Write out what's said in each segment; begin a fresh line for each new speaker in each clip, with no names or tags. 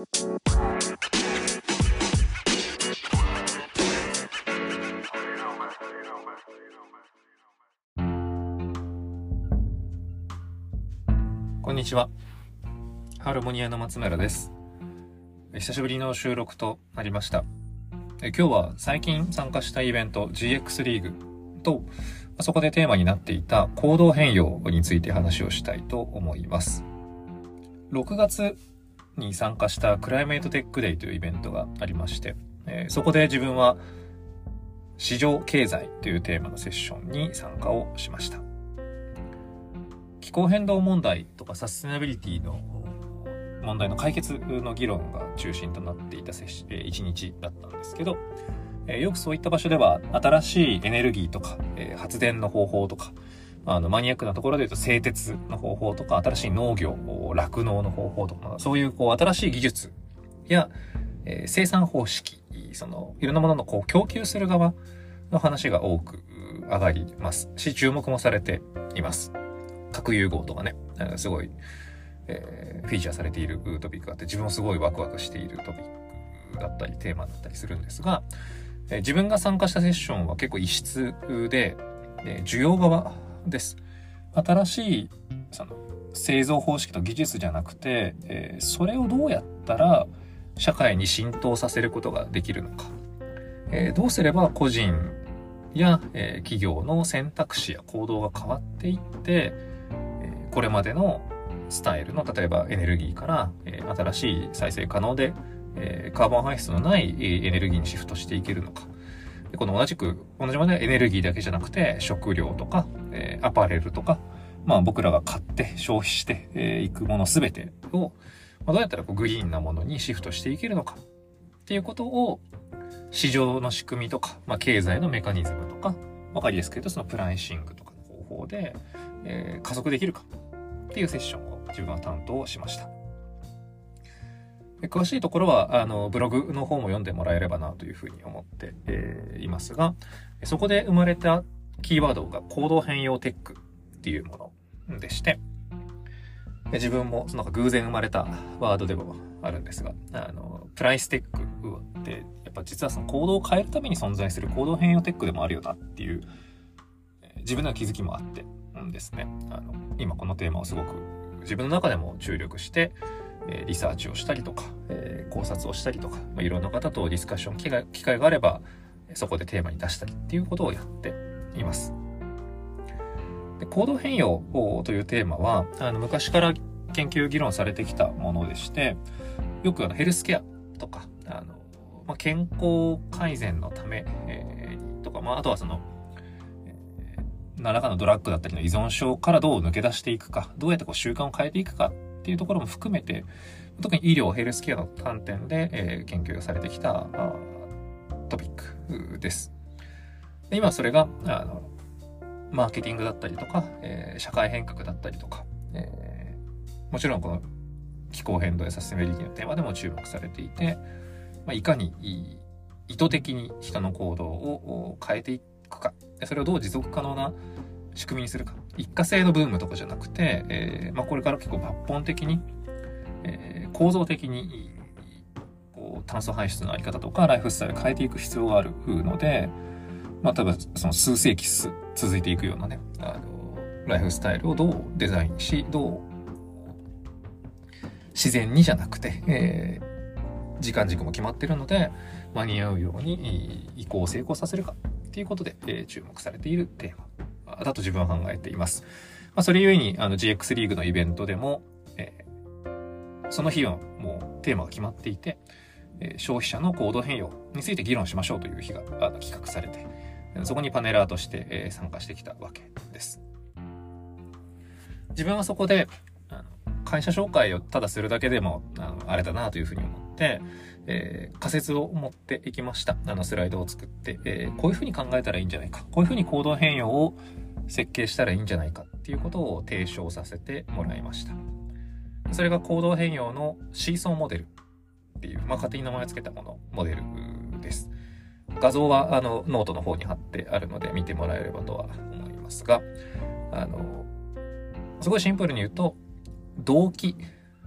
こんにちは。ハーモニアの松村です。久しぶりの収録となりました。今日は最近参加したイベント GX リーグと、そこでテーマになっていた行動変容について話をしたいと思います。6月に参加したクライメートテックデイというイベントがありまして、えそこで自分は市場経済というテーマのセッションに参加をしました。気候変動問題とかサステナビリティの問題の解決の議論が中心となっていた一日だったんですけど、よくそういった場所では新しいエネルギーとか、発電の方法とか、あのマニアックなところで言うと製鉄の方法とか新しい農業酪農の方法とかそういうこう新しい技術や、えー、生産方式そのいろんなもののこう供給する側の話が多く上がります。し注目もされています。核融合とかねすごいえー、フィーチャーされているトピックがあって自分もすごいワクワクしているトピックだったりテーマだったりするんですが、えー、自分が参加したセッションは結構異質で、で需要側です。新しいその製造方式と技術じゃなくて、えー、それをどうやったら社会に浸透させることができるのか、えー、どうすれば個人や、えー、企業の選択肢や行動が変わっていって、えこれまでのスタイルの、例えばエネルギーから、え、新しい再生可能で、え、カーボン排出のないエネルギーにシフトしていけるのか。この同じく、同じまでエネルギーだけじゃなくて、食料とか、えー、アパレルとか、まあ僕らが買って消費してい、えー、くものすべてを、まあ、どうやったらこうグリーンなものにシフトしていけるのかっていうことを、市場の仕組みとか、まあ経済のメカニズムとか、わかりやすく言うとそのプライシングとかの方法で、えー、加速できるかっていうセッションを自分は担当しました。詳しいところは、あの、ブログの方も読んでもらえればなというふうに思って、えー、いますが、そこで生まれたキーワードが行動変容テックっていうものでして、自分もその偶然生まれたワードでもあるんですが、あの、プライステックって、やっぱ実はその行動を変えるために存在する行動変容テックでもあるよなっていう、自分の気づきもあってんですね。あの、今このテーマをすごく自分の中でも注力して、えリサーチをしたりとか、え考察をしたりとか、ま、いろんな方とディスカッション機会機会があれば、そこでテーマに出したりっていうことをやっています。で行動変容というテーマは、あの昔から研究議論されてきたものでして、よくあのヘルスケアとか、あのまあ、健康改善のため、えー、とか、まあ、あとはその何らかのドラッグだったりの依存症からどう抜け出していくか、どうやってこう習慣を変えていくかっていうところも含めて、特に医療、ヘルスケアの観点で、えー、研究がされてきたトピックです。で今それがあのマーケティングだったりとか、えー、社会変革だったりとか、えー、もちろんこの気候変動やサステナビリティのテーマでも注目されていて、まあ、いかに意図的に人の行動を変えていくかそれをどう持続可能な仕組みにするか。一過性のブームとかじゃなくて、えー、まあ、これから結構抜本的に、えー、構造的に、こう、炭素排出のあり方とか、ライフスタイル変えていく必要があるので、まあ、多分、その数世紀続いていくようなね、あの、ライフスタイルをどうデザインし、どう、自然にじゃなくて、えー、時間軸も決まってるので、間に合うように移行を成功させるかっていうことで、えー、注目されているテーマだと自分は考えています。まあ、それゆえに、あの GX リーグのイベントでも、えー、その日はもうテーマが決まっていて、えー、消費者の行動変容について議論しましょうという日があの企画されて、そこにパネラーとして、参加してきたわけです。自分はそこで、あの会社紹介をただするだけでも、あのあれだなというふうに思って、えー、仮説を持っていきました。あのスライドを作って、えー、こういうふうに考えたらいいんじゃないか。こういうふうに行動変容を設計したらいいんじゃないかっていうことを提唱させてもらいました。それが行動変容のシーソーモデルっていう、まあ、勝手に名前を付けたもの、モデル。画像はあのノートの方に貼ってあるので見てもらえればとは思いますが、あの、すごいシンプルに言うと、動機、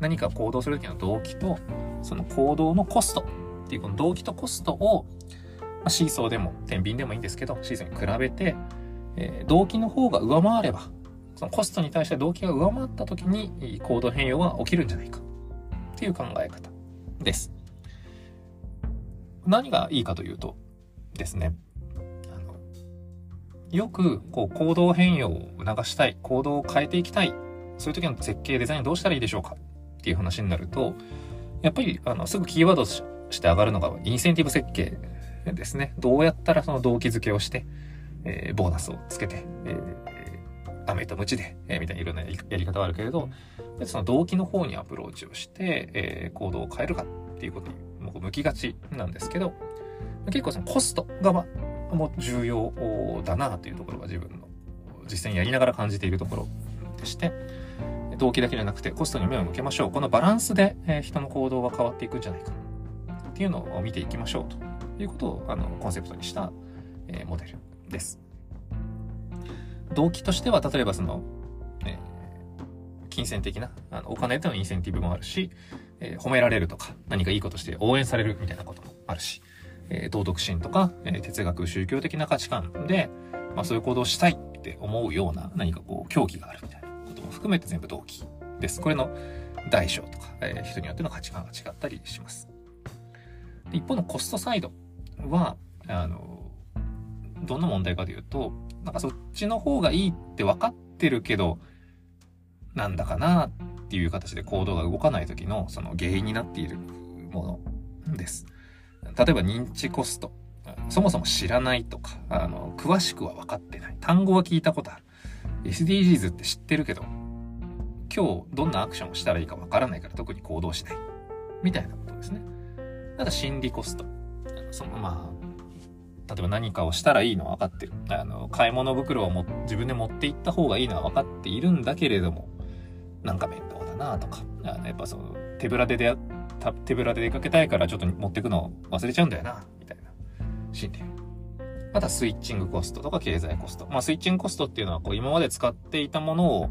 何か行動する時の動機と、その行動のコストっていうこの動機とコストを、まあ、シーソーでも天秤でもいいんですけど、シーソーに比べて、えー、動機の方が上回れば、そのコストに対して動機が上回った時に行動変容は起きるんじゃないかっていう考え方です。何がいいかというとですね、よくこう行動変容を促したい、行動を変えていきたい、そういう時の設計デザインどうしたらいいでしょうかっていう話になると、やっぱりあのすぐキーワードして上がるのがインセンティブ設計ですね。どうやったらその動機づけをして、えー、ボーナスをつけて、えー、飴とムチで、えー、みたいないろんなやり方はあるけれど、その動機の方にアプローチをして、えー、行動を変えるかっていうことに向きがちなんですけど、結構そのコストがもう重要だなというところが自分の実際にやりながら感じているところでして、動機だけじゃなくてコストに目を向けましょう。このバランスで、え人の行動が変わっていくんじゃないかっていうのを見ていきましょうということをあのコンセプトにした、えモデルです。動機としては例えばその、えー、金銭的なあのお金でのインセンティブもあるし、えー、褒められるとか何かいいことして応援されるみたいなこともあるし、えー、道徳心とか、えー、哲学宗教的な価値観で、まあ、そういう行動をしたいって思うような何かこう狂気があるみたいなことも含めて全部動機です。これの大小とか、えー、人によっての価値観が違ったりします。一方のコストサイドは、あの、どんな問題かというと、なんかそっちの方がいいって分かってるけど、なんだかなっていう形で行動が動かない時のその原因になっているものです。例えば認知コスト。そもそも知らないとか、あの、詳しくは分かってない。単語は聞いたことある。SDGs って知ってるけど、今日どんなアクションをしたらいいか分からないから特に行動しない。みたいなことですね。ただ心理コスト。そのまあ、例えば何かをしたらいいのは分かってる。あの、買い物袋をも自分で持って行った方がいいのは分かっているんだけれども、なんか面倒だなとか、あのやっぱその手ぶらで出手ぶらで出かけたいからちょっと持ってくの忘れちゃうんだよな、みたいな心理。またスイッチングコストとか経済コスト。まあスイッチングコストっていうのはこう今まで使っていたものを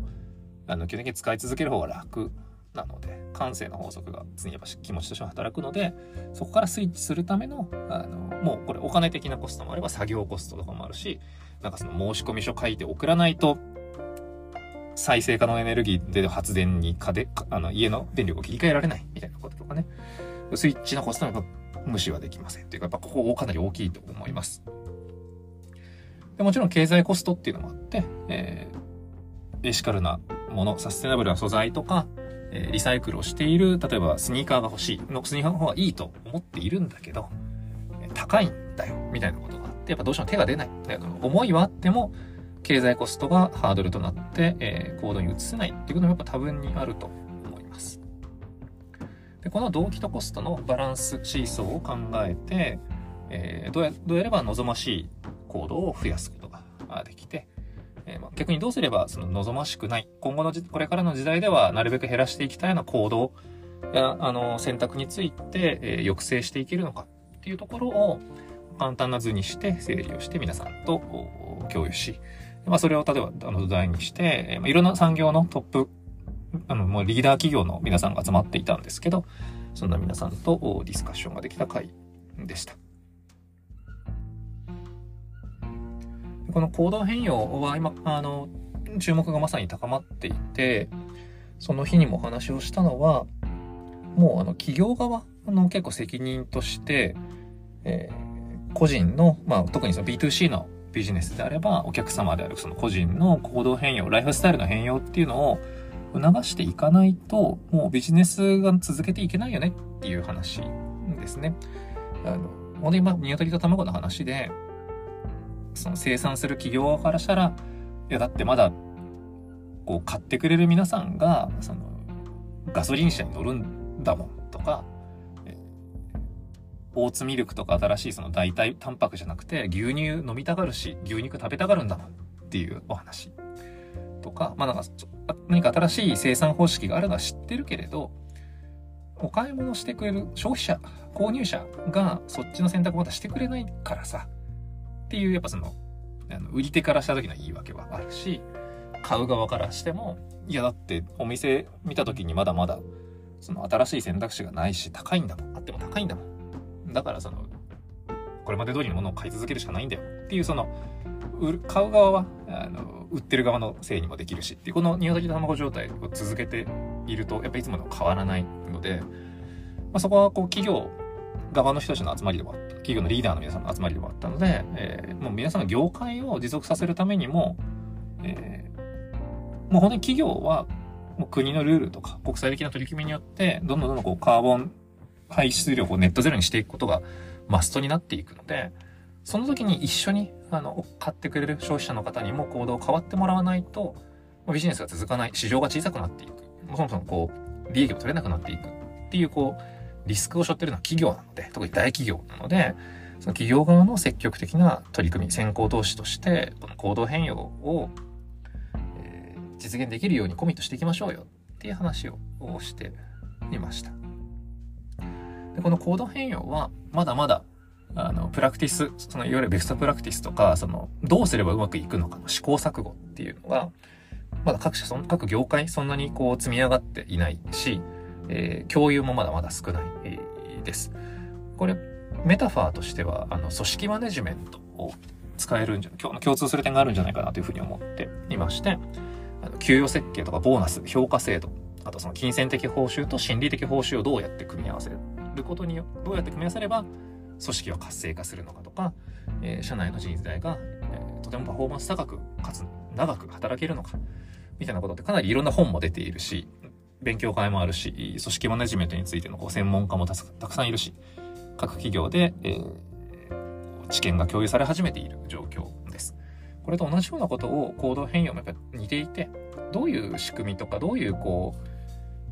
あの基本的に使い続ける方が楽なので、感性の法則が常にやっぱ気持ちとしては働くので、そこからスイッチするための、あの、もうこれお金的なコストもあれば作業コストとかもあるし、なんかその申込書書いて送らないと、再生可能エネルギーで発電に家で、あの、家の電力を切り替えられないみたいなことかね。スイッチのコストはやっぱ無視はできません。というか、やっぱここかなり大きいと思います。でもちろん経済コストっていうのもあって、えー、エシカルなもの、サステナブルな素材とか、えー、リサイクルをしている、例えばスニーカーが欲しいの、スニーカーの方がいいと思っているんだけど、高いんだよ、みたいなことがあって、やっぱどうしても手が出ない。思いはあっても、経済コストがハードルとなって、えー、行動に移せないっていうこともやっぱ多分にあると。で、この動機とコストのバランスシーソーを考えて、えー、どうや、どうやれば望ましい行動を増やすことができて、えー、まあ、逆にどうすればその望ましくない、今後のこれからの時代ではなるべく減らしていきたいような行動や、あの、選択について、えー、抑制していけるのかっていうところを簡単な図にして整理をして皆さんと共有し、まあ、それを例えば、あの、土台にして、まあ、いろんな産業のトップ、あの、もうリーダー企業の皆さんが集まっていたんですけど、そんな皆さんとディスカッションができた回でした。この行動変容は今、あの、注目がまさに高まっていて、その日にもお話をしたのは、もうあの企業側の結構責任として、えー、個人の、まあ特にその B2C のビジネスであれば、お客様であるその個人の行動変容、ライフスタイルの変容っていうのを促していかないと、もうビジネスが続けていけないよねっていう話ですね。あの、本当に今、鶏と卵の話で、その生産する企業からしたら、いやだってまだ、こう買ってくれる皆さんが、その、ガソリン車に乗るんだもんとか、オーツミルクとか新しいその代替タンパクじゃなくて牛乳飲みたがるし牛肉食べたがるんだもんっていうお話とか、まあなんか何か新しい生産方式があるのは知ってるけれど、お買い物してくれる消費者、購入者がそっちの選択をまたしてくれないからさ、っていうやっぱその、あの売り手からした時の言い訳はあるし、買う側からしても、いやだってお店見た時にまだまだその新しい選択肢がないし、高いんだもん。あっても高いんだもん。だからその、これまで通りのものを買い続けるしかないんだよ。っていうその、買う側は、あの、売ってる側のせいにもできるし、っていうこの鶏と卵状態を続けていると、やっぱりいつもの変わらないので、まあ、そこはこう企業側の人たちの集まりでもあった。企業のリーダーの皆さんの集まりでもあったので、えー、もう皆さんの業界を持続させるためにも、えー、もう本当に企業はもう国のルールとか国際的な取り組みによって、どんどんどんどんこうカーボン排出量をネットゼロにしていくことがマストになっていくので、その時に一緒にあの買ってくれる消費者の方にも行動を変わってもらわないと、ビジネスが続かない、市場が小さくなっていく、そもそもこう、利益を取れなくなっていくっていう、こう、リスクを背負ってるのは企業なので、特に大企業なので、その企業側の積極的な取り組み、先行投資として、この行動変容を、えー、実現できるようにコミットしていきましょうよっていう話をしていました。でこの行動変容は、まだまだ、あの、プラクティス、そのいわゆるベストプラクティスとか、その、どうすればうまくいくのかの試行錯誤っていうのが、まだ各社、その各業界、そんなにこう積み上がっていないし、えー、共有もまだまだ少ない、です。これ、メタファーとしては、あの、組織マネジメントを使えるんじゃ、今日の共通する点があるんじゃないかなというふうに思っていまして、あの給与設計とかボーナス、評価制度、あとその金銭的報酬と心理的報酬をどうやって組み合わせることによどうやって組み合わせれば組織は活性化するのかとか、えー、社内の人材が、えー、とてもパフォーマンス高く、かつ長く働けるのか、みたいなことってかなりいろんな本も出ているし、勉強会もあるし、組織マネジメントについてのこう専門家もたくさんいるし、各企業で、えー、知見が共有され始めている状況です。これと同じようなことを行動変容もやっぱ似ていて、どういう仕組みとか、どういうこう、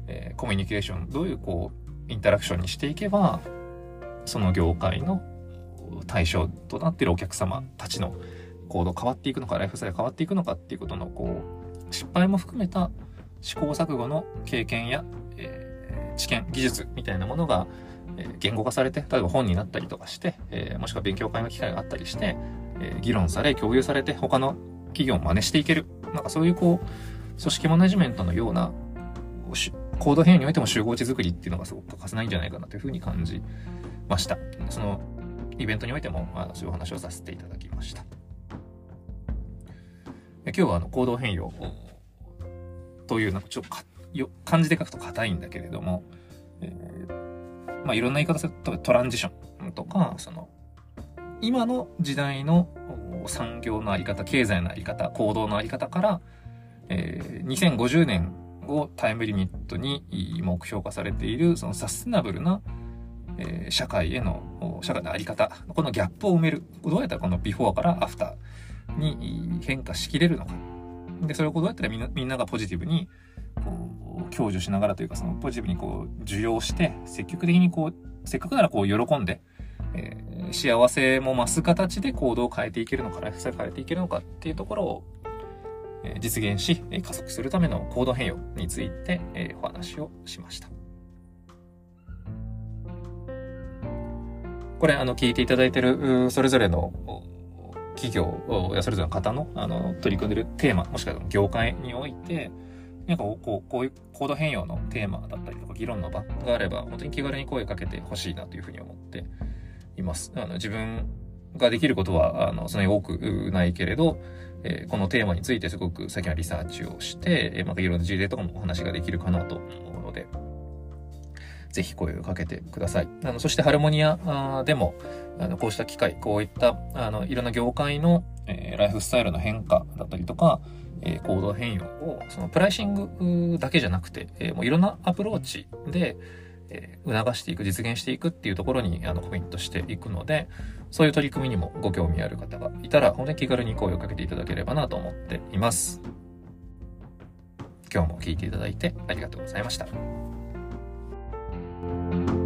えー、コミュニケーション、どういうこう、インタラクションにしていけば、その業界の対象となっているお客様たちの行動変わっていくのか、ライフスタイル変わっていくのかっていうことの、こう、失敗も含めた試行錯誤の経験や、えー、知見、技術みたいなものが、えー、言語化されて、例えば本になったりとかして、えー、もしくは勉強会の機会があったりして、えー、議論され、共有されて、他の企業を真似していける。なんかそういうこう、組織マネジメントのような、行動変容においても集合値作りっていうのがすごく欠かせないんじゃないかなというふうに感じました。そのイベントにおいても、まあ、そういうお話をさせていただきました。今日はあの行動変容という、なんかちょっと漢字で書くと硬いんだけれども、えー、まあいろんな言い方するとトランジションとか、その、今の時代の産業のあり方、経済のあり方、行動のあり方から、えー、2050年をタイムリミットに目標化されている、そのサステナブルな、えー、社会への、社会のあり方、このギャップを埋める。どうやったらこのビフォーからアフターに変化しきれるのか。で、それをどうやったらみんなみんながポジティブに、こう、享受しながらというか、そのポジティブにこう、受容して、積極的にこう、せっかくならこう、喜んで、えー、幸せも増す形で行動を変えていけるのか、ライフスタイル変えていけるのかっていうところを、え、実現し、加速するための行動変容について、え、お話をしました。これ、あの、聞いていただいてる、それぞれの企業やそれぞれの方のあの取り組んでるテーマ、もしくは業界において、なんかこうこういうコード変容のテーマだったりとか議論の場があれば、本当に気軽に声かけてほしいなというふうに思っています。あの自分ができることは、あの、そんなに多くないけれど、えー、このテーマについてすごく最近はリサーチをして、えー、またいろんな事例とかもお話ができるかなと思うので、ぜひ声をかけてください。あの、そしてハルモニアでも、あの、こうした機会、こういった、あの、いろんな業界の、えー、ライフスタイルの変化だったりとか、えー、行動変容を、そのプライシングだけじゃなくて、えー、もういろんなアプローチで、えー、促していく、実現していくっていうところに、あの、コミットしていくので、そういう取り組みにもご興味ある方がいたら、本当に気軽に声をかけていただければなと思っています。今日も聞いていただいてありがとうございました。Thank you.